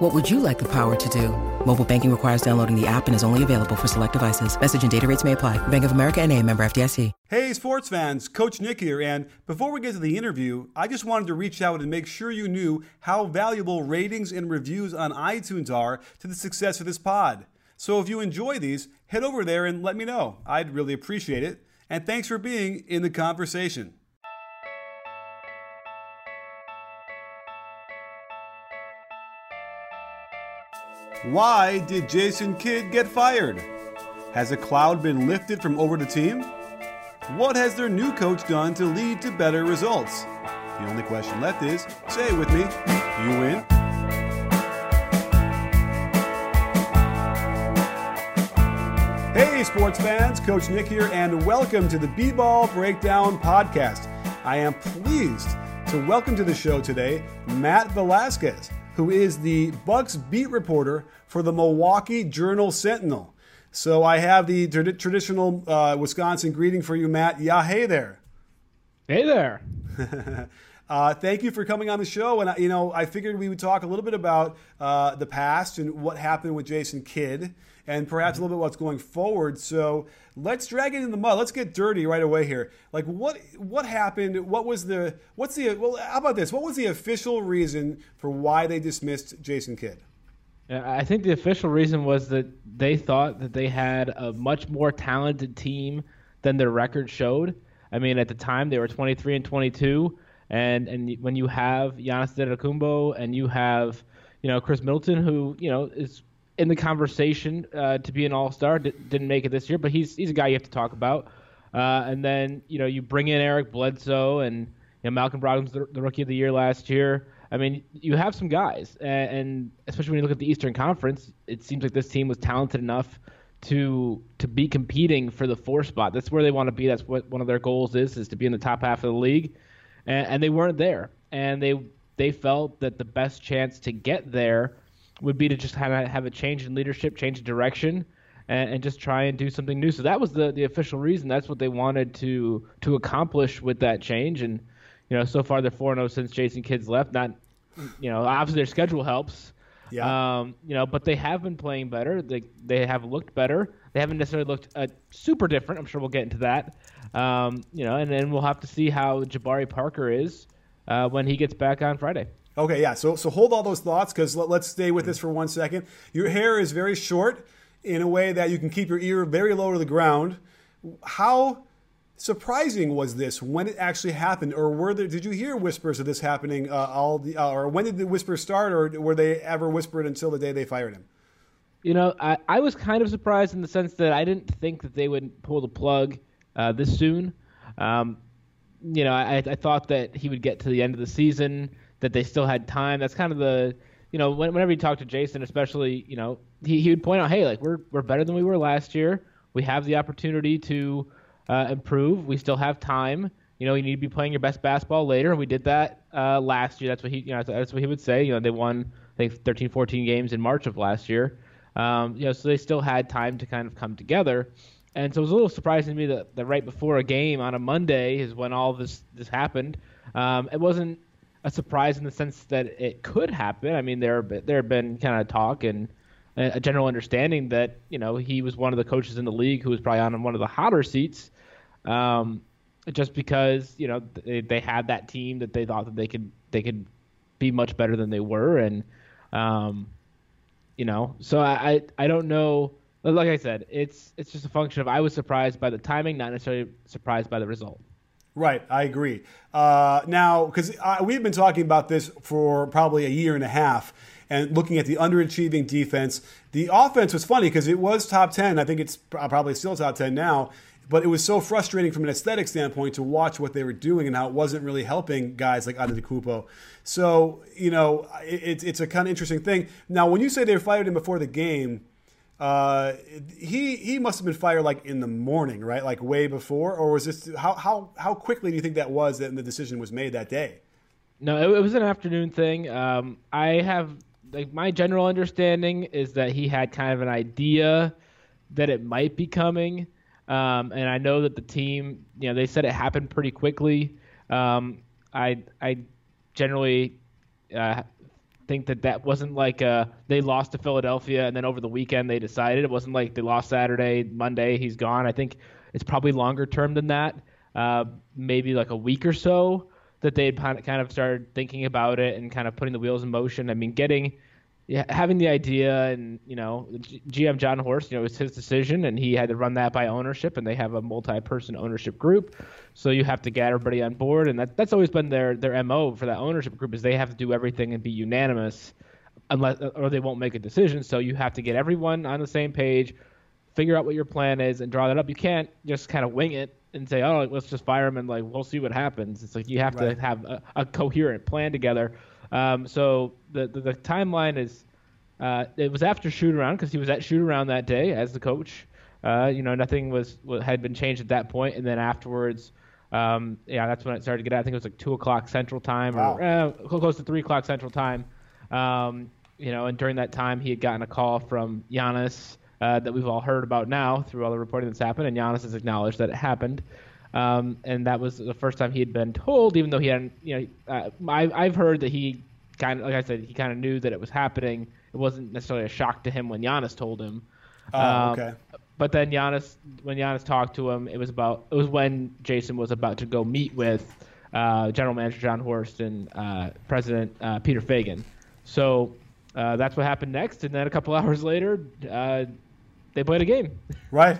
What would you like the power to do? Mobile banking requires downloading the app and is only available for select devices. Message and data rates may apply. Bank of America and a member FDIC. Hey, sports fans, Coach Nick here. And before we get to the interview, I just wanted to reach out and make sure you knew how valuable ratings and reviews on iTunes are to the success of this pod. So if you enjoy these, head over there and let me know. I'd really appreciate it. And thanks for being in the conversation. Why did Jason Kidd get fired? Has a cloud been lifted from over the team? What has their new coach done to lead to better results? The only question left is say it with me you win. Hey, sports fans, Coach Nick here, and welcome to the B Ball Breakdown Podcast. I am pleased to welcome to the show today Matt Velazquez who is the Bucks beat reporter for the Milwaukee Journal Sentinel. So I have the tra- traditional uh, Wisconsin greeting for you, Matt. Yeah, hey there. Hey there. Uh, thank you for coming on the show. And, you know, I figured we would talk a little bit about uh, the past and what happened with Jason Kidd and perhaps a little bit what's going forward. So let's drag it in the mud. Let's get dirty right away here. Like what what happened? What was the what's the well? How about this? What was the official reason for why they dismissed Jason Kidd? I think the official reason was that they thought that they had a much more talented team than their record showed. I mean, at the time they were 23 and 22 and and when you have Giannis Antetokounmpo and you have you know Khris Middleton, who you know is in the conversation uh, to be an All Star, D- didn't make it this year, but he's he's a guy you have to talk about. Uh, and then you know you bring in Eric Bledsoe and you know, Malcolm Brogdon's the, the, rookie of the year last year. I mean, you have some guys, and, and especially when you look at the Eastern Conference, it seems like this team was talented enough to to be competing for the four spot. That's where they want to be. That's what one of their goals is is to be in the top half of the league and, and they weren't there. And they they felt that the best chance to get there would be to just kind of have a change in leadership, change of direction, and, and, just try and do something new. So that was the, the official reason. That's what they wanted to to accomplish with that change. And you know, so far they're four zero oh since Jason Kidd's left. Not you know, obviously their schedule helps. Yeah. Um, you know, but they have been playing better. They they have looked better. They haven't necessarily looked uh, super different. I'm sure we'll get into that. Um, you know, and then we'll have to see how Jabari Parker is uh, when he gets back on Friday. Okay, yeah. So so hold all those thoughts because let, us stay with this for one second. Your hair is very short in a way that you can keep your ear very low to the ground. How surprising was this when it actually happened, or were there? Did you hear whispers of this happening? Uh, all the, uh, or when did the whispers start, or were they ever whispered until the day they fired him? You know, I, I was kind of surprised in the sense that I didn't think that they would pull the plug uh, this soon. Um, you know, I, I thought that he would get to the end of the season, that they still had time. That's kind of the, you know, whenever you talk to Jason, especially, you know, he, he would point out, hey, like we're we're better than we were last year. We have the opportunity to uh, improve. We still have time. You know, you need to be playing your best basketball later. We did that uh, last year. That's what he, you know, that's what he would say. You know, they won I think 13, 14 games in March of last year. Um, you know, so they still had time to kind of come together. And so it was a little surprising to me that, that right before a game on a Monday is when all this this happened. Um, it wasn't a surprise in the sense that it could happen. I mean, there there had been kind of talk and a general understanding that you know he was one of the coaches in the league who was probably on one of the hotter seats, um, just because you know they, they had that team that they thought that they could they could be much better than they were, and um, you know, so I I don't know like I said, it's it's just a function of I was surprised by the timing, not necessarily surprised by the result. Right, I agree. Uh, now, because we've been talking about this for probably a year and a half, and looking at the underachieving defense. The offense was funny because it was top ten. I think it's probably still top ten now. But it was so frustrating from an aesthetic standpoint to watch what they were doing and how it wasn't really helping guys like Antetokounmpo. So you know, it, it's a kind of interesting thing. Now, when you say they fired him before the game Uh, he he must have been fired like in the morning, right? Like way before, or was this how how how quickly do you think that was that the decision was made that day? No, it, it was an afternoon thing. Um, I have like my general understanding is that he had kind of an idea that it might be coming, um, and I know that the team, you know, they said it happened pretty quickly. Um, I I generally uh, think that that wasn't like uh, they lost to Philadelphia and then over the weekend they decided. It wasn't like they lost Saturday, Monday, he's gone. I think it's probably longer term than that. Uh, maybe like a week or so that they had kind of started thinking about it and kind of putting the wheels in motion. I mean, getting having the idea and you know GM Jon Horst, you know, it was his decision and he had to run that by ownership and they have a multi-person ownership group, so you have to get everybody on board and that that's always been their their mo for that ownership group is they have to do everything and be unanimous, unless or they won't make a decision. So you have to get everyone on the same page, figure out what your plan is and draw that up. You can't just kind of wing it and say, oh, let's just fire him and like we'll see what happens. It's like you have right. to have a, a coherent plan together. Um, so the, the, the timeline is uh, it was after shoot around because he was at shoot around that day as the coach. Uh, you know, nothing was had been changed at that point, and then afterwards, um, yeah, that's when it started to get. Out. I think it was like two o'clock Central Time, wow. or uh, close to three o'clock Central Time. Um, you know, and during that time, he had gotten a call from Giannis uh, that we've all heard about now through all the reporting that's happened, and Giannis has acknowledged that it happened. Um, and that was the first time he had been told, even though he hadn't. You know, uh, I, I've heard that he kind of, like I said, he kind of knew that it was happening. It wasn't necessarily a shock to him when Giannis told him. Oh, um, okay. But then Giannis, when Giannis talked to him, it was about it was when Jason was about to go meet with uh, General Manager Jon Horst and uh, President uh, Peter Feigin. So uh, that's what happened next, and then a couple hours later, uh, they played a game. Right.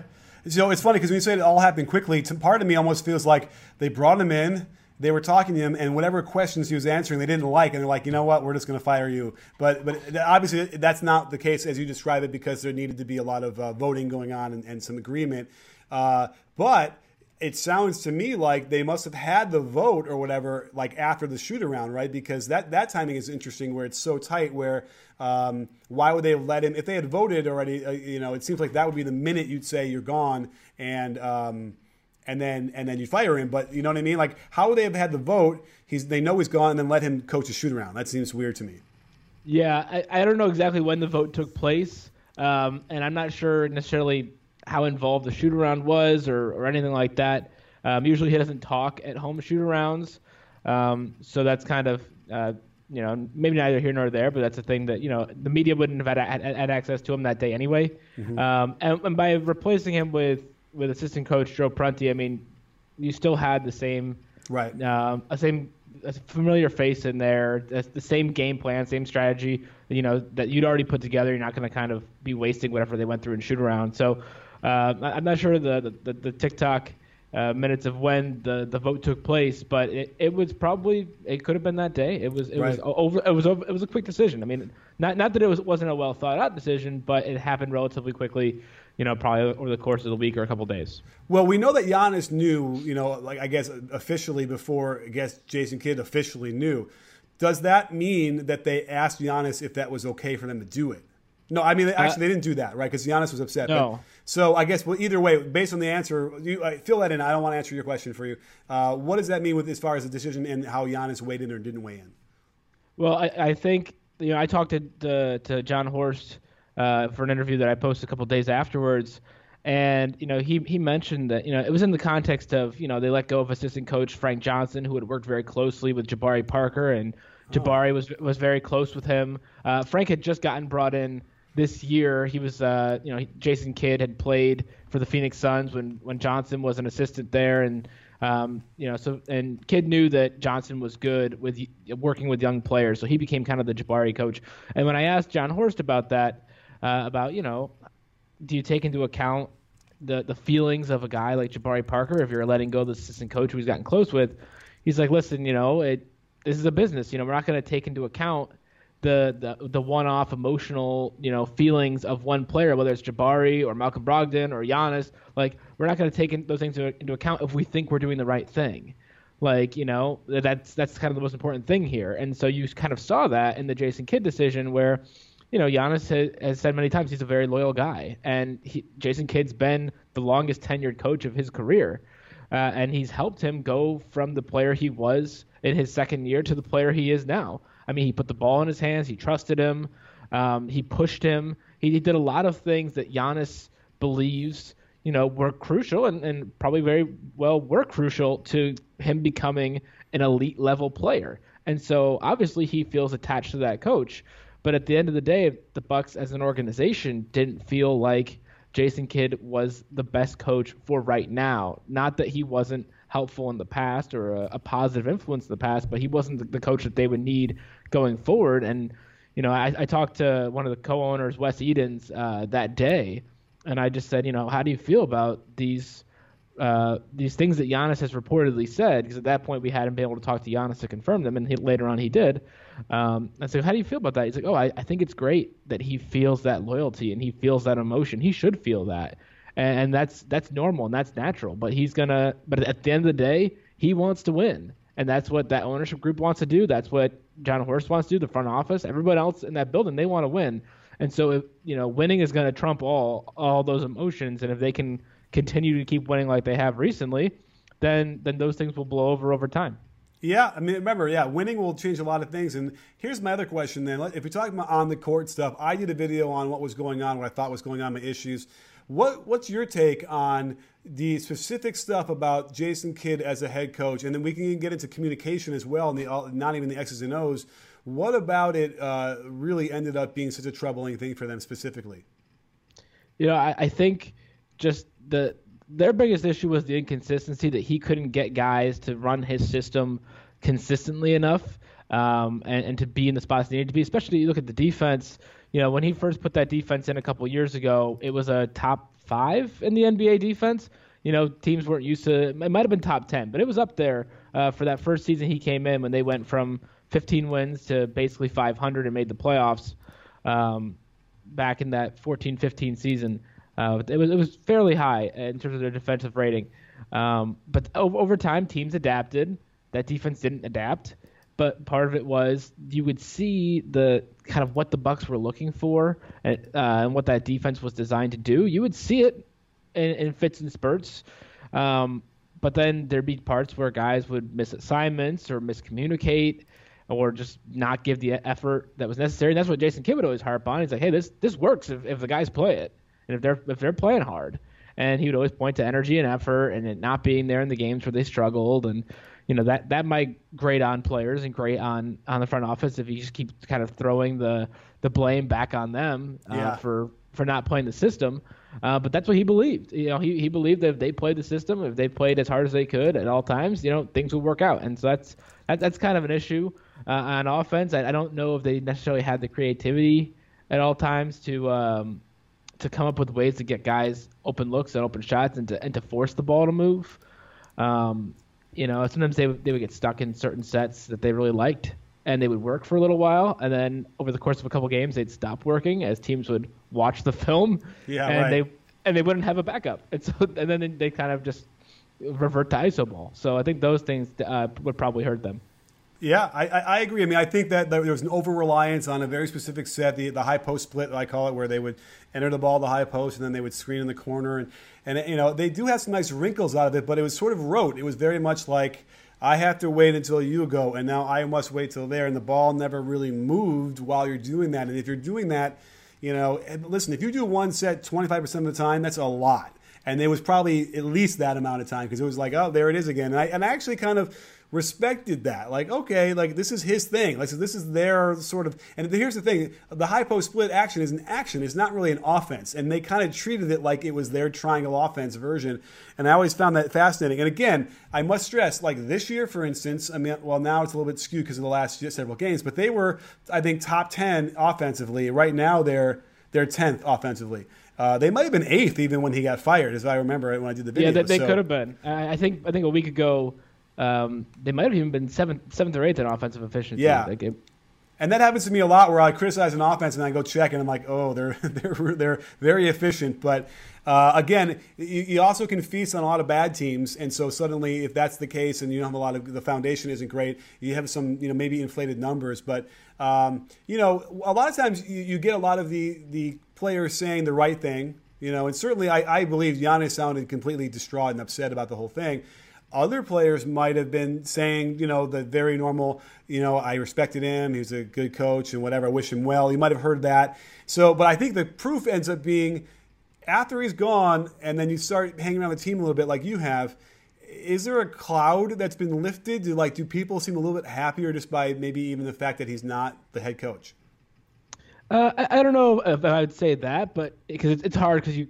So it's funny because when you say it all happened quickly, part of me almost feels like they brought him in they were talking to him, and whatever questions he was answering, they didn't like, and they're like, you know what, we're just going to fire you. But but obviously that's not the case as you describe it because there needed to be a lot of uh, voting going on and, and some agreement. Uh, but it sounds to me like they must have had the vote or whatever like after the shoot around right because that that timing is interesting where it's so tight where um, why would they have let him if they had voted already uh, you know it seems like that would be the minute you'd say you're gone and um, and then and then you fire him. But you know what I mean? Like, how would they have had the vote? He's they know he's gone, and then let him coach a shoot around. That seems weird to me. Yeah, I, I don't know exactly when the vote took place, um, and I'm not sure necessarily how involved the shoot around was or, or anything like that. Um, usually, he doesn't talk at home shoot arounds, um, so that's kind of. Uh, you know, maybe neither here nor there, but that's a thing that you know the media wouldn't have had, had, had access to him that day anyway. Mm-hmm. Um, and, and, by replacing him with with assistant coach Joe Prunty, I mean, you still had the same right, um, a same a familiar face in there, the same game plan, same strategy, you know, that you'd already put together. You're not going to kind of be wasting whatever they went through and shoot around. So uh, I'm not sure the the, the TikTok uh, minutes of when the, the vote took place, but it, it was probably it could have been that day. It was it right. was over it was over, it was a quick decision. I mean, not not that it was wasn't a well thought out decision, but it happened relatively quickly you know, probably over the course of the week or a couple days. Well, we know that Giannis knew, you know, like I guess officially before I guess Jason Kidd officially knew. Does that mean that they asked Giannis if that was okay for them to do it? No, I mean actually uh, they didn't do that, right? Because Giannis was upset. No. But, so I guess well, either way, based on the answer, you uh, fill that in. I don't want to answer your question for you. Uh, what does that mean with as far as the decision and how Giannis weighed in or didn't weigh in? Well, I, I think you know I talked to to, to Jon Horst uh, for an interview that I posted a couple days afterwards. And you know, he he mentioned that you know it was in the context of you know they let go of assistant coach Frank Johnson, who had worked very closely with Jabari Parker, and oh. Jabari was was very close with him. Uh, Frank had just gotten brought in this year. He was uh, you know Jason Kidd had played for the Phoenix Suns when when Johnson was an assistant there, and um, you know so and Kidd knew that Johnson was good with working with young players, so he became kind of the Jabari coach. And when I asked Jon Horst about that uh, about you know, do you take into account the the feelings of a guy like Jabari Parker if you're letting go the assistant coach who he's gotten close with? He's like, listen, you know, it this is a business. You know, we're not going to take into account the, the the one-off emotional you know feelings of one player, whether it's Jabari or Malcolm Brogdon or Giannis. Like we're not going to take in, those things into account if we think we're doing the right thing. Like you know that's that's kind of the most important thing here. And so you kind of saw that in the Jason Kidd decision where you know, Giannis has, has, said many times he's a very loyal guy, and he, Jason Kidd's been the longest tenured coach of his career, uh, and he's helped him go from the player he was in his second year to the player he is now. I mean, he put the ball in his hands, he trusted him, um, he pushed him, he, he, did a lot of things that Giannis believes, you know, were crucial and, and probably very well were crucial to him becoming an elite level player. And so obviously he feels attached to that coach. But at the end of the day, the Bucks as an organization didn't feel like Jason Kidd was the best coach for right now. Not that he wasn't helpful in the past or a, a positive influence in the past, but he wasn't the, the, coach that they would need going forward. And you know, I, I talked to one of the co-owners, Wes Edens, uh, that day, and I just said, you know, how do you feel about these? Uh, these things that Giannis has reportedly said, because at that point we hadn't been able to talk to Giannis to confirm them, and he, later on he did. Um, I said, how do you feel about that? He's like, oh, I, I think it's great that he feels that loyalty and he feels that emotion. He should feel that, and, that's that's normal and that's natural. But he's gonna, but at the end of the day, he wants to win, and that's what that ownership group wants to do. That's what Jon Horst wants to do. The front office, everybody else in that building, they want to win. And so, if, you know, winning is going to trump all all those emotions, and if they can continue to keep winning like they have recently, then then those things will blow over over time. Yeah, I mean, remember, yeah, winning will change a lot of things. And here's my other question then. If you're talking about on the court stuff, I did a video on what was going on, what I thought was going on, my issues. What What's your take on the specific stuff about Jason Kidd as a head coach? And then we can get into communication as well, and the, not even the X's and O's. What about it uh, really ended up being such a troubling thing for them specifically? You know, I, I think just the their biggest issue was the inconsistency that he couldn't get guys to run his system consistently enough um, and, and, to be in the spots they needed to be. Especially you look at the defense. You know, when he first put that defense in a couple years ago, it was a top five in the NBA defense. You know, teams weren't used to. It might have been top ten, but it was up there uh, for that first season he came in when they went from 15 wins to basically 500 and made the playoffs um, back in that 14-15 season. Uh, it was it was fairly high in terms of their defensive rating, um, but over, over time teams adapted. That defense didn't adapt, but part of it was you would see the kind of what the Bucks were looking for and, uh, and what that defense was designed to do. You would see it in, in fits and spurts. Um, but then there'd be parts where guys would miss assignments or miscommunicate or just not give the effort that was necessary. And that's what Jason Kidd would always harp on. He's like, hey, this this works if, if the guys play it and if they're if they're playing hard. And he would always point to energy and effort and it not being there in the games where they struggled and you know that that might grate on players and grate on on the front office if you just keep kind of throwing the the blame back on them uh, yeah. for for not playing the system. Uh, but that's what he believed. You know, he, he believed that if they played the system, if they played as hard as they could at all times, you know, things would work out. And so that's that, that's kind of an issue uh, on offense. I, I, don't know if they necessarily had the creativity at all times to um, to come up with ways to get guys open looks and open shots and to and to force the ball to move. Um, you know, sometimes they they would get stuck in certain sets that they really liked and they would work for a little while, and then over the course of a couple games, they'd stop working as teams would watch the film, yeah, and right. they and they wouldn't have a backup, and so and then they kind of just revert to iso ball. So I think those things uh, would probably hurt them. Yeah, I, I agree. I mean, I think that there was an over reliance on a very specific set, the, the high post split, I call it, where they would enter the ball the high post and then they would screen in the corner. And, and you know, they do have some nice wrinkles out of it, but it was sort of rote. It was very much like, I have to wait until you go, and now I must wait till there. And the ball never really moved while you're doing that. And if you're doing that, you know, listen, if you do one set 25% of the time, that's a lot. And it was probably at least that amount of time because it was like, oh, there it is again. And I, and I actually kind of respected that. Like, okay, like this is his thing. Like, so this is their sort of. And here's the thing: the high post split action is an action. It's not really an offense, and they kind of treated it like it was their triangle offense version. And I always found that fascinating. And again, I must stress, like this year, for instance, I mean, well, now it's a little bit skewed because of the last several games, but they were, I think, top ten offensively. Right now, they're they're tenth offensively. Uh, they might have been eighth even when he got fired, as I remember when I did the video. Yeah, they, they so, could have been. I think I think a week ago um, they might have even been seventh, seventh or eighth in offensive efficiency. Yeah. Like it, And that happens to me a lot, where I criticize an offense and I go check, and I'm like, oh, they're they're they're very efficient. But uh, again, you, you, also can feast on a lot of bad teams, and so suddenly, if that's the case, and you don't have a lot of the foundation isn't great, you have some you know maybe inflated numbers. But um, you know, a lot of times you, you get a lot of the the players saying the right thing. You know, and certainly I, I believe Giannis sounded completely distraught and upset about the whole thing. Other players might have been saying, you know, the very normal, you know, I respected him, he's a good coach and whatever, I wish him well. You might have heard that. So, but I think the proof ends up being after he's gone and then you start hanging around the team a little bit like you have, is there a cloud that's been lifted? Do like do people seem a little bit happier just by maybe even the fact that he's not the head coach? Uh, I, I, don't know if I would say that, but because it's, it's hard because you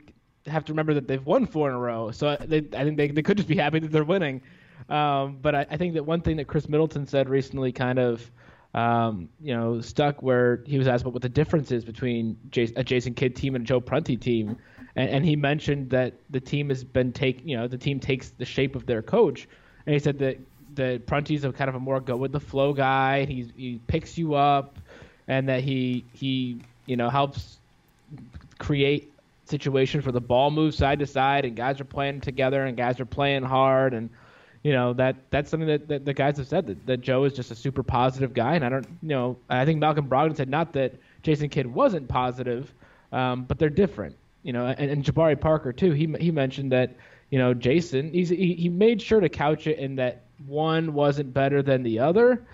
have to remember that they've won four in a row. So they, I think they, they could just be happy that they're winning. Um, but I, I, think that one thing that Khris Middleton said recently kind of, um, you know, stuck where he was asked about what the difference is between a Jason Kidd team and a Joe Prunty team. And, and he mentioned that the team has been take, you know, the team takes the shape of their coach. And he said that the Prunty's a kind of a more go with the flow guy. He he picks you up, and that he he you know helps create situation for the ball moves side to side and guys are playing together and guys are playing hard and you know that that's something that, that the guys have said that, that Joe is just a super positive guy. And I don't you know I think Malcolm Brogdon said not that Jason Kidd wasn't positive um, but they're different you know and, and Jabari Parker too. He he mentioned that you know Jason he's he, he made sure to couch it in that one wasn't better than the other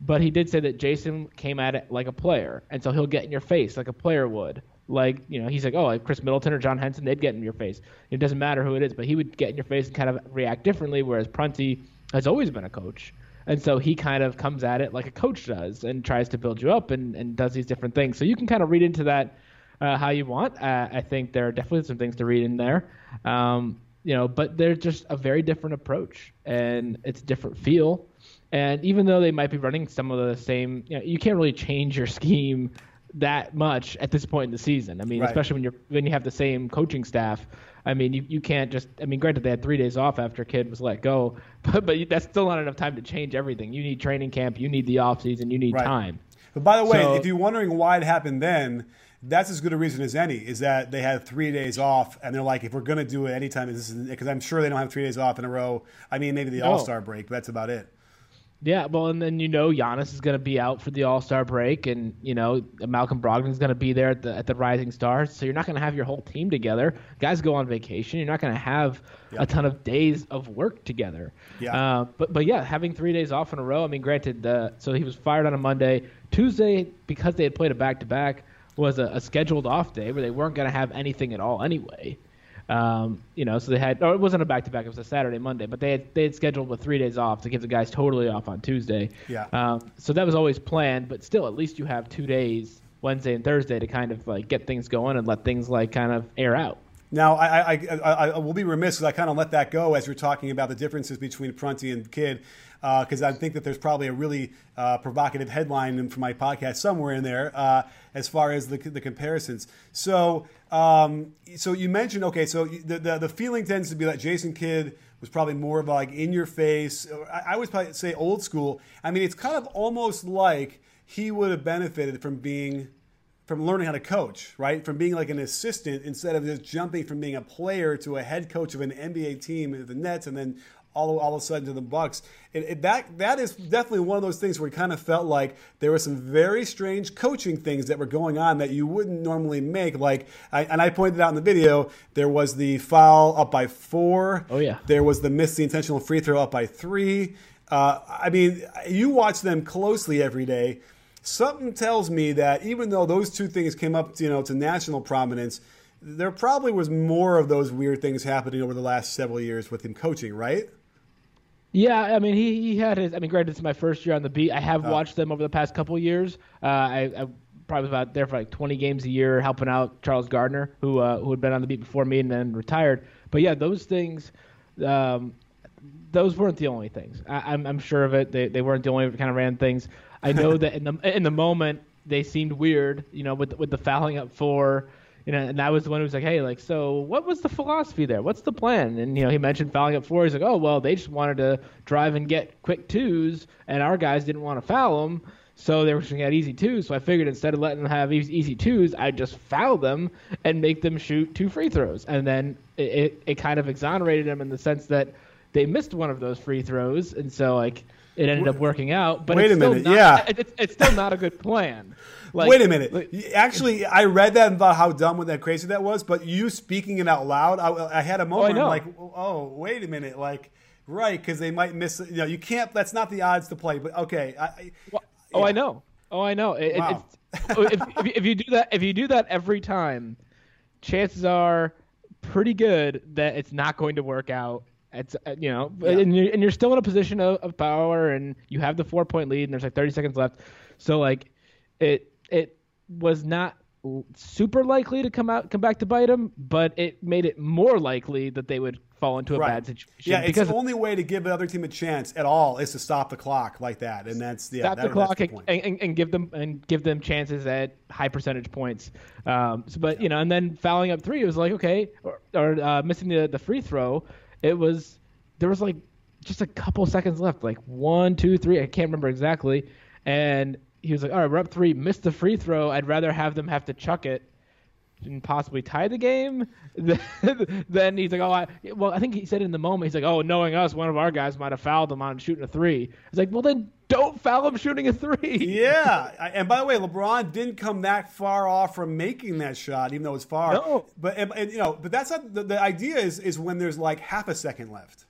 but he did say that Jason came at it like a player. And so he'll get in your face like a player would like you know he's like oh like Khris Middleton or John Henson they'd get in your face. It doesn't matter who it is, but he would get in your face and kind of react differently. Whereas Prunty has always been a coach, and so he kind of comes at it like a coach does and tries to build you up and, and does these different things. So you can kind of read into that uh, how you want. Uh, I think there are definitely some things to read in there. Um, you know, but they're just a very different approach and it's a different feel. And even though they might be running some of the same, you know, you can't really change your scheme that much at this point in the season. I mean, right. especially when you're when you have the same coaching staff. I mean, you, you can't just. I mean, granted they had three days off after Kidd was let go, but but that's still not enough time to change everything. You need training camp, you need the off season, you need right. time. But by the way, so, if you're wondering why it happened then, that's as good a reason as any. Is that they had three days off, and they're like, if we're going to do it anytime, this is because I'm sure they don't have three days off in a row. I mean, maybe the no. All Star break, but that's about it. Yeah, well, and then you know Giannis is going to be out for the All Star break, and you know Malcolm Brogdon is going to be there at the at the Rising Stars. So you're not going to have your whole team together. Guys go on vacation. You're not going to have yeah. a ton of days of work together. Yeah. Uh, but but yeah, having three days off in a row. I mean, granted, the so he was fired on a Monday. Tuesday, because they had played a back to back, was a, a scheduled off day where they weren't going to have anything at all anyway. Um, you know, so they had, or it wasn't a back to back, it was a Saturday, Monday, but they had, they had scheduled with three days off to give the guys totally off on Tuesday. Yeah. Um, so that was always planned, but still, at least you have two days, Wednesday and Thursday, to kind of like get things going and let things like kind of air out. Now, I, I, I, I will be remiss because I kind of let that go as you're talking about the differences between Prunty and Kidd because uh, I think that there's probably a really uh, provocative headline for my podcast somewhere in there uh, as far as the, the comparisons. So, um, so you mentioned okay, so the, the, the feeling tends to be that Jason Kidd was probably more of like in your face. I, I would probably say old school. I mean, it's kind of almost like he would have benefited from being from learning how to coach, right? From being like an assistant instead of just jumping from being a player to a head coach of an NBA team, the Nets, and then all, all of a sudden to the Bucks. It, it, that that is definitely one of those things where it kind of felt like there were some very strange coaching things that were going on that you wouldn't normally make. Like, I, and I pointed out in the video, there was the foul up by four. Oh yeah. There was the missed the intentional free throw up by three. Uh, I mean, you watch them closely every day. Something tells me that even though those two things came up, you know, to national prominence, there probably was more of those weird things happening over the last several years with him coaching, right? Yeah, I mean, he, he had his. I mean, granted, it's my first year on the beat. I have uh, watched them over the past couple years. Uh, I, I probably was about there for like 20 games a year, helping out Charles Gardner, who uh, who had been on the beat before me and then retired. But yeah, those things, um, those weren't the only things. I, am I'm, I'm sure of it. They they weren't the only kind of ran things. I know that in the in the moment they seemed weird, you know, with with the fouling up four you know, and that was the one who was like, hey, like, so what was the philosophy there? What's the plan? And, you know, he mentioned fouling up four. He's like, oh, well, they just wanted to drive and get quick twos, and our guys didn't want to foul them. So they were shooting at easy twos. So I figured instead of letting them have easy, easy twos, I'd just foul them and make them shoot two free throws. And then it, it, it kind of exonerated them in the sense that they missed one of those free throws. And so, like, it ended up working out. But Wait it's a still minute, not- yeah. it- it's, it's still not a good plan. Like, Wait a minute. like- Actually, I read that and thought how dumb and that crazy that was. But you speaking it out loud, I, I had a oh, moment know. like, oh, wait a minute, like, right, because they might miss. You know, you can't. That's not the odds to play. But okay, I, I- Oh, I know. Oh, I know. It, Wow. Oh, if, if, if you do that, if you do that every time, chances are pretty good that it's not going to work out. It's uh, you know, Yeah. and, you're, and you're still in a position of, of power, and you have the four point lead, and there's like 30 seconds left. So like, it it was not super likely to come out come back to bite them, but it made it more likely that they would fall into a right. bad situation. Yeah, it's because the only way to give the other team a chance at all is to stop the clock like that, and that's yeah, stop that- the that's clock the and, and, and give them and give them chances at high percentage points. Um, so, but you know, and then fouling up three, it was like okay, or, or uh, missing the the free throw. It was there was like just a couple seconds left, like one, two, three. I can't remember exactly. And he was like, "All right, we're up three. Missed the free throw. I'd rather have them have to chuck it." And possibly tie the game. then he's like, "Oh, I, well, I think he said in the moment, he's like, oh, knowing us, one of our guys might have fouled him on shooting a three. It's like, well, then don't foul him shooting a three. Yeah, and by the way, LeBron didn't come that far off from making that shot, even though it's far. No. But and, and, you know, but that's not the, the idea. Is is when there's like half a second left,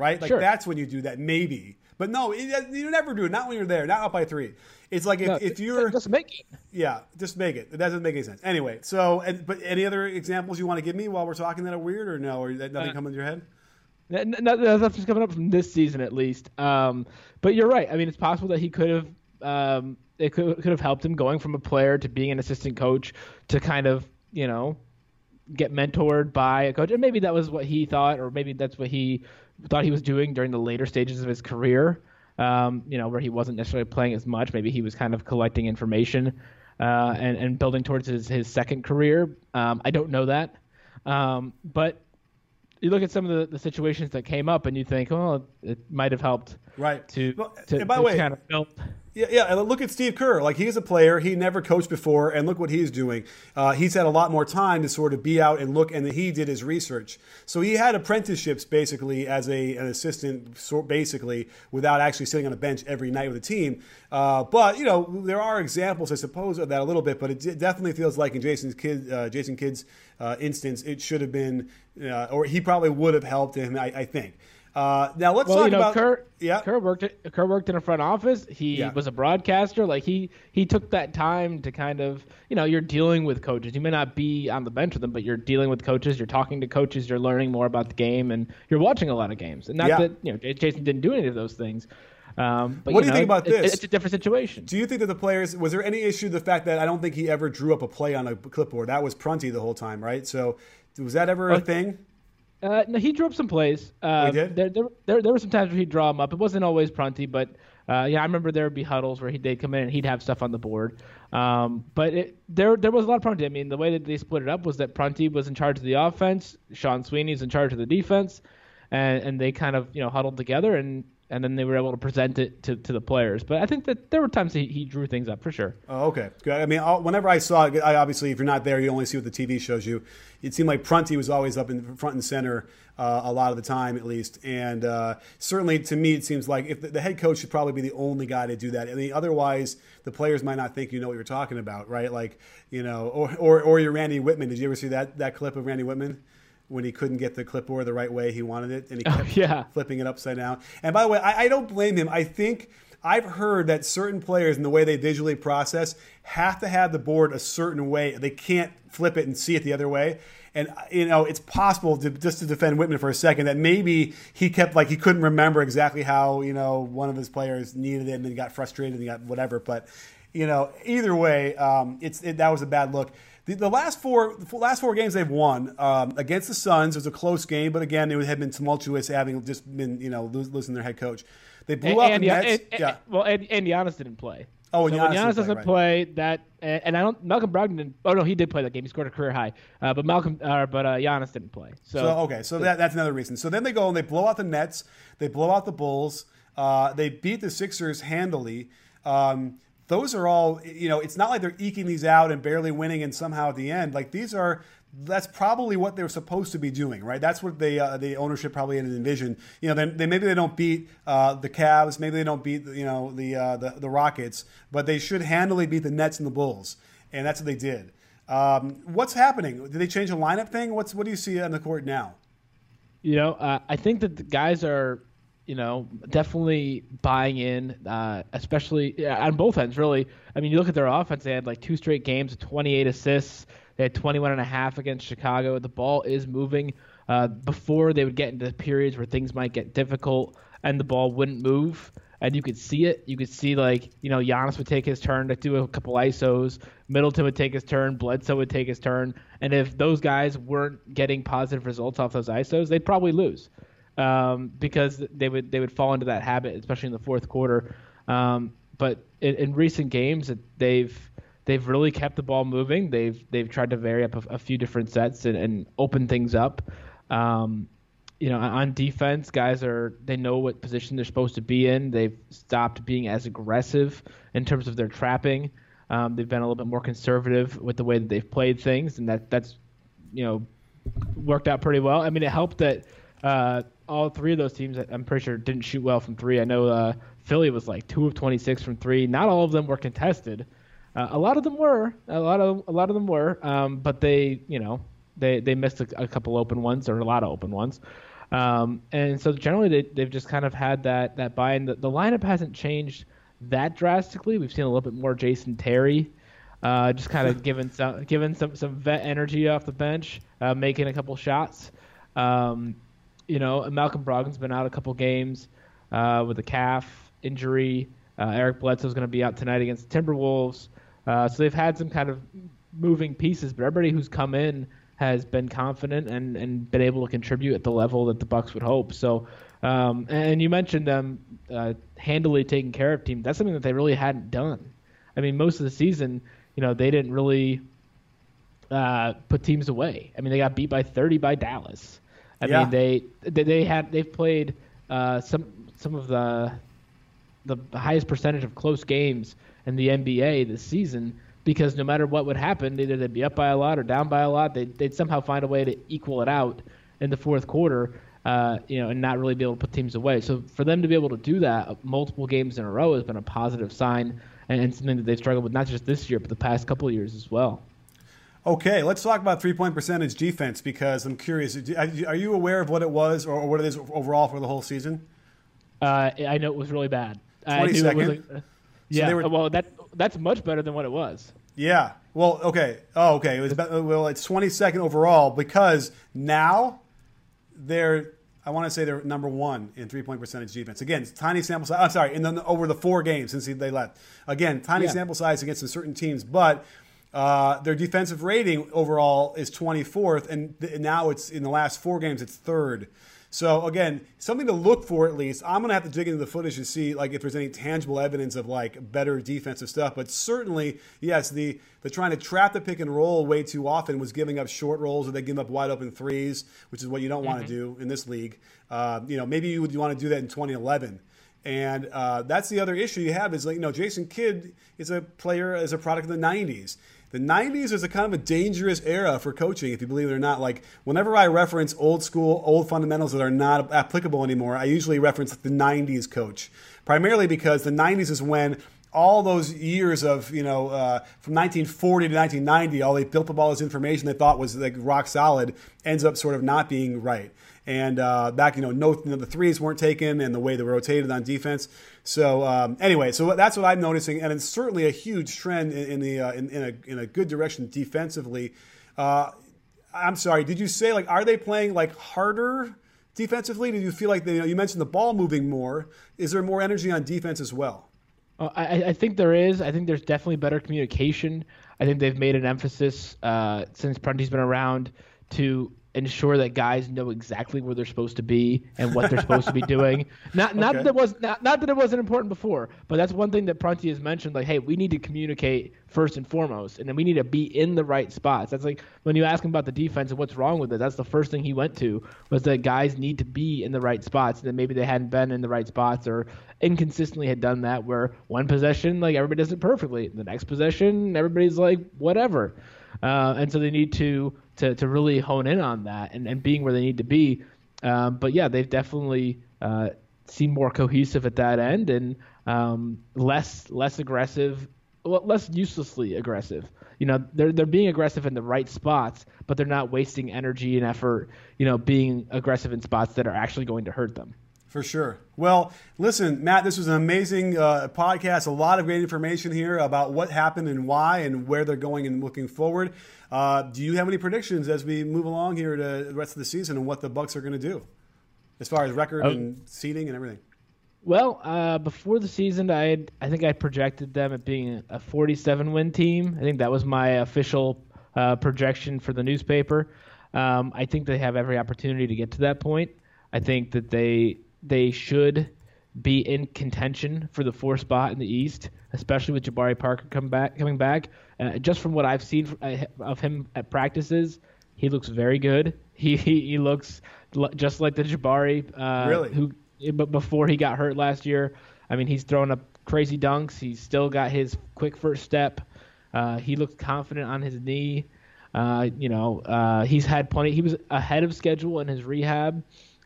right? Like Sure. that's when you do that, maybe. But no, it, you never do it. Not when you're there. Not up by three. It's like if, No, if you're just make it. yeah, just make it. That doesn't make any sense. Anyway, so and, but any other examples you want to give me while we're talking that are weird or no, or that nothing Uh, coming to your head? N- n- n- Nothing's coming up from this season, at least. Um, but you're right. I mean, it's possible that he could have. Um, it could could have helped him going from a player to being an assistant coach to kind of you know get mentored by a coach, and maybe that was what he thought, or maybe that's what he thought he was doing during the later stages of his career. Um, you know, where he wasn't necessarily playing as much. Maybe he was kind of collecting information uh, and and building towards his his second career. Um, I don't know that, um, but you look at some of the, the situations that came up and you think, oh, it might have helped Right. to, Well, to, and by the to way- kind of build. Yeah, yeah. Look at Steve Kerr. Like he's a player. He never coached before, and look what he's doing. Uh, he's had a lot more time to sort of be out and look, and he did his research. So he had apprenticeships basically as a an assistant, basically without actually sitting on a bench every night with a team. Uh, but you know, there are examples, I suppose, of that a little bit. But it definitely feels like in Jason's kid, uh, Jason Kidd's uh, instance, it should have been, uh, or he probably would have helped him. I, I think. Uh, now let's Well, talk you know, about Kerr, yeah. Kerr worked Kerr worked in a front office. He Yeah. was a broadcaster. Like he he took that time to kind of you know you're dealing with coaches. You may not be on the bench with them, but you're dealing with coaches. You're talking to coaches. You're learning more about the game, and you're watching a lot of games. And not Yeah. that you know Jason didn't do any of those things. Um, but What do you know, think about it- this? It's a different situation. Do you think that the players was there any issue the fact that I don't think he ever drew up a play on a clipboard? That was Prunty the whole time, right? So was that ever a thing? Uh, no, he drew up some plays. Uh, he did? There, there, there, there were some times where he'd draw them up. It wasn't always Prunty, but uh, yeah, I remember there would be huddles where he'd they'd come in and he'd have stuff on the board. Um, but it, there, there was a lot of Prunty. I mean, the way that they split it up was that Prunty was in charge of the offense, Sean Sweeney's in charge of the defense, and, and they kind of you know huddled together and. And then they were able to present it to, to the players. But I think that there were times he, he drew things up for sure. Oh, okay. Good. I mean, I'll- whenever I saw it, I obviously, if you're not there, you only see what the TV shows you. It seemed like Prunty was always up in front and center uh, a lot of the time, at least. And uh, certainly, to me, it seems like if the, the head coach should probably be the only guy to do that. I mean, otherwise, the players might not think you know what you're talking about, right? Like, you know, or or, or you're Randy Wittman. Did you ever see that that clip of Randy Wittman? When he couldn't get the clipboard the right way he wanted it, and he Oh, kept yeah. flipping it upside down. And by the way, I, I don't blame him. I think I've heard that certain players, in the way they visually process, have to have the board a certain way. They can't flip it and see it the other way. And you know, it's possible to just to defend Wittman for a second that maybe he kept like he couldn't remember exactly how you know one of his players needed it and then got frustrated and got whatever. But you know, either way, um, it's it, that was a bad look. The, the last four the last four games they've won um, against the Suns it was a close game, but again it had been tumultuous, having just been you know losing their head coach. They blew out and, the and, Nets. and- yeah. Well, and, and Giannis didn't play. Oh, and so Giannis when Giannis play, doesn't right. play, that and, and I don't. Malcolm Brogdon didn't. Oh no, he did play that game. He scored a career high. Uh, but Malcolm, uh, but uh, Giannis didn't play. So, So okay, so that, that's another reason. So then they go and they blow out the Nets. They blow out the Bulls. Uh, they beat the Sixers handily. Um, those are all you know. It's not like they're eking these out and barely winning and somehow at the end. Like these are that's probably what they're supposed to be doing, right? That's what they, uh, the ownership probably envisioned. You know, then they, maybe they don't beat uh, the Cavs, maybe they don't beat you know the, uh, the the Rockets, but they should handily beat the Nets and the Bulls, and that's what they did. Um, what's happening? Did they change the lineup thing? What's what do you see on the court now? You know, uh, I think that the guys are, you know, definitely buying in, uh, especially on both ends. Really, I mean, you look at their offense; they had like two straight games of 28 assists. They had 21 and a half against Chicago. The ball is moving. Uh, before they would get into periods where things might get difficult and the ball wouldn't move, and you could see it. You could see like you know Giannis would take his turn to do a couple isos. Middleton would take his turn. Bledsoe would take his turn. And if those guys weren't getting positive results off those isos, they'd probably lose um, because they would they would fall into that habit, especially in the fourth quarter. Um, but in, in recent games, they've they've really kept the ball moving. They've they've tried to vary up a, a few different sets and, and open things up. Um, you know, on defense, guys are they know what position they're supposed to be in. They've stopped being as aggressive in terms of their trapping. Um, they've been a little bit more conservative with the way that they've played things, and that that's you know worked out pretty well. I mean, it helped that uh, all three of those teams, I'm pretty sure, didn't shoot well from three. I know uh, Philly was like two of 26 from three. Not all of them were contested. Uh, a lot of them were. A lot of a lot of them were. Um, but they, you know, they they missed a, a, couple open ones or a lot of open ones. Um, and so generally they they've just kind of had that that buy in. The, the lineup hasn't changed that drastically. We've seen a little bit more Jason Terry. Uh, just kind of giving some giving some some vet energy off the bench, uh, making a couple shots. Um, you know, Malcolm Brogdon's been out a couple games uh, with a calf injury. Uh, Eric Bledsoe's going to be out tonight against the Timberwolves. Uh, so they've had some kind of moving pieces, but everybody who's come in has been confident and, and been able to contribute at the level that the Bucks would hope. So, um, and you mentioned them uh, handily taking care of teams. That's something that they really hadn't done. I mean, most of the season, you know, they didn't really uh, put teams away. I mean, they got beat by 30 by Dallas. I yeah. mean, they, they they had they've played uh, some some of the the highest percentage of close games in the NBA this season because no matter what would happen, either they'd be up by a lot or down by a lot, they'd, they'd somehow find a way to equal it out in the fourth quarter, uh, you know, and not really be able to put teams away. So for them to be able to do that multiple games in a row has been a positive sign and, something that they've struggled with not just this year, but the past couple of years as well. Okay, let's talk about three point percentage defense because I'm curious. Are you aware of what it was or what it is overall for the whole season? Uh, I know it was really bad. 22nd. Yeah, so were, well, that that's much better than what it was. Yeah. Well, okay. Oh, okay. It was well, it's 22nd overall because now they're I want to say they're number one in three point percentage defense. Again, tiny sample size. I'm sorry, in the, over the four games since they left. Again, tiny yeah. sample size against certain teams, but uh, their defensive rating overall is 24th, and th- now it's in the last four games it's third. So again, something to look for at least. I'm gonna have to dig into the footage to see like if there's any tangible evidence of like better defensive stuff. But certainly, yes, the the trying to trap the pick and roll way too often was giving up short rolls or they give up wide open threes, which is what you don't mm-hmm. want to do in this league. Uh, you know, maybe you would want to do that in 2011. And uh, that's the other issue you have is like you know Jason Kidd is a player as a product of the 90s the 90s was a kind of a dangerous era for coaching, if you believe it or not. Like, whenever I reference old school, old fundamentals that are not applicable anymore, I usually reference the 90s coach. Primarily because the 90s is when all those years of, you know, uh, from 1940 to 1990, all they built up all this information they thought was like rock solid ends up sort of not being right. And uh, back, you know, no, the threes weren't taken and the way they were rotated on defense. So um, anyway, so that's what I'm noticing, and it's certainly a huge trend in, in the uh, in, in, a, in a good direction defensively. Uh, I'm sorry, did you say like are they playing like harder defensively? Did you feel like they, you, know, you mentioned the ball moving more? Is there more energy on defense as well? Uh, I, I, think there is. I think there's definitely better communication. I think they've made an emphasis uh, since Prunty's been around to ensure that guys know exactly where they're supposed to be and what they're supposed to be doing. Not not okay. that it was not, not that it wasn't important before, but that's one thing that Prunty has mentioned. Like, hey, we need to communicate first and foremost, and then we need to be in the right spots. That's like when you ask him about the defense and what's wrong with it. That's the first thing he went to was that guys need to be in the right spots, and then maybe they hadn't been in the right spots or inconsistently had done that. Where one possession, like everybody does it perfectly, the next possession, everybody's like whatever. Uh, and so they need to, to to really hone in on that and, and being where they need to be. Um, but yeah, they've definitely uh, seemed more cohesive at that end and um, less less aggressive, well, less uselessly aggressive. You know, they're they're being aggressive in the right spots, but they're not wasting energy and effort. You know, being aggressive in spots that are actually going to hurt them. For sure. Well, listen, Matt, this was an amazing uh, podcast. A lot of great information here about what happened and why and where they're going and looking forward. Uh, do you have any predictions as we move along here to the rest of the season and what the Bucks are going to do as far as record oh. and seeding and everything? Well, uh, before the season, I had, I think I projected them at being a 47 win team. I think that was my official uh, projection for the newspaper. Um, I think they have every opportunity to get to that point. I think that they they should be in contention for the four spot in the East, especially with Jabari Parker come back, coming back. Uh, just from what I've seen uh, of him at practices, he looks very good. He he, he looks just like the Jabari uh, really? who but before he got hurt last year. I mean, he's throwing up crazy dunks. He's still got his quick first step. Uh, he looks confident on his knee. Uh, you know, uh, he's had plenty. He was ahead of schedule in his rehab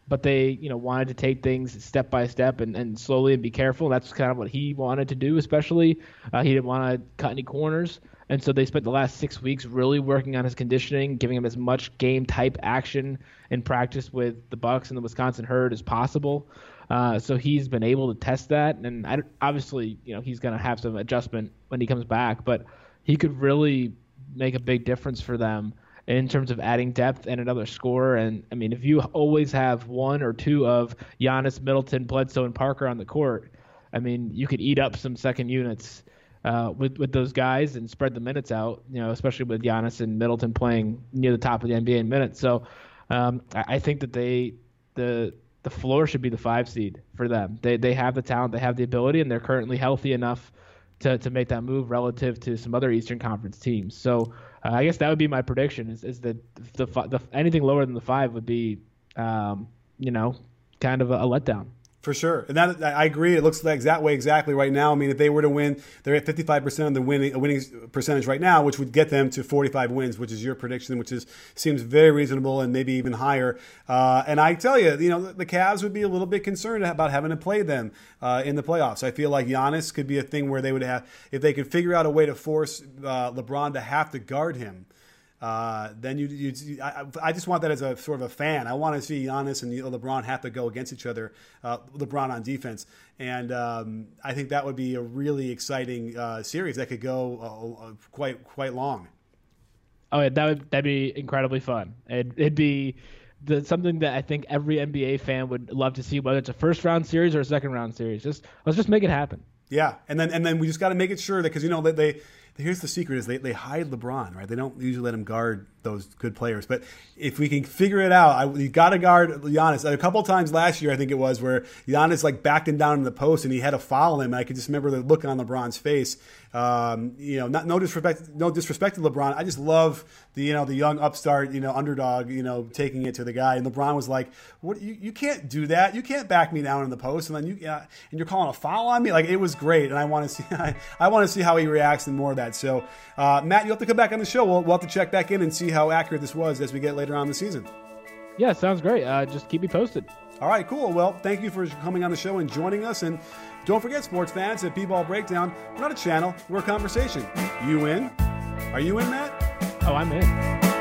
but they you know wanted to take things step by step and, and slowly and be careful. That's kind of what he wanted to do, especially uh, he didn't want to cut any corners, and so they spent the last six weeks really working on his conditioning, giving him as much game type action in practice with the Bucks and the Wisconsin Herd as possible. Uh, so he's been able to test that, and I, obviously you know he's going to have some adjustment when he comes back, but he could really make a big difference for them in terms of adding depth and another scorer. And I mean, if you always have one or two of Giannis, Middleton, Bledsoe, and Parker on the court, I mean, you could eat up some second units uh, with with those guys and spread the minutes out. You know, especially with Giannis and Middleton playing near the top of the NBA in minutes. So um, I, I think that they the the floor should be the five seed for them. They they have the talent, they have the ability, and they're currently healthy enough to to make that move relative to some other Eastern Conference teams. So uh, I guess that would be my prediction. Is, is that the, the anything lower than the five would be, um, you know, kind of a, a letdown. For sure, and that I agree. It looks like that way exactly right now. I mean, if they were to win, they're at 55 percent of the winning winning percentage right now, which would get them to 45 wins, which is your prediction, which is seems very reasonable and maybe even higher. Uh, and I tell you, you know, the Cavs would be a little bit concerned about having to play them uh, in the playoffs. I feel like Giannis could be a thing where they would have, if they could figure out a way to force uh, LeBron to have to guard him uh, then you, you I, I, just want that as a sort of a fan. I want to see Giannis and LeBron have to go against each other. Uh, LeBron on defense, and um, I think that would be a really exciting uh, series that could go uh, uh, quite quite long. Oh, yeah, that would that'd be incredibly fun. It'd, it'd be the, something that I think every NBA fan would love to see, whether it's a first round series or a second round series. Just let's just make it happen. Yeah, and then and then we just got to make it sure that because you know they here's the secret: is they, they hide LeBron, right? They don't usually let him guard those good players. But if we can figure it out, I, you got to guard Giannis. A couple times last year, I think it was, where Giannis like backed him down in the post and he had to foul him. And I could just remember the look on LeBron's face. Um, you know, not no disrespect, no disrespect to LeBron. I just love the you know the young upstart, you know, underdog, you know, taking it to the guy. And LeBron was like, "What? You, you can't do that. You can't back me down in the post, and then you uh, and you're calling a foul on me. Like it was great, and I want to see I, I want to see how he reacts and more of that. So, uh, Matt, you have to come back on the show. We'll, we'll have to check back in and see how accurate this was as we get later on in the season. Yeah, sounds great. Uh, just keep me posted. All right, cool. Well, thank you for coming on the show and joining us. And don't forget, sports fans, at B-Ball Breakdown, we're not a channel, we're a conversation. You in? Are you in, Matt? Oh, I'm in.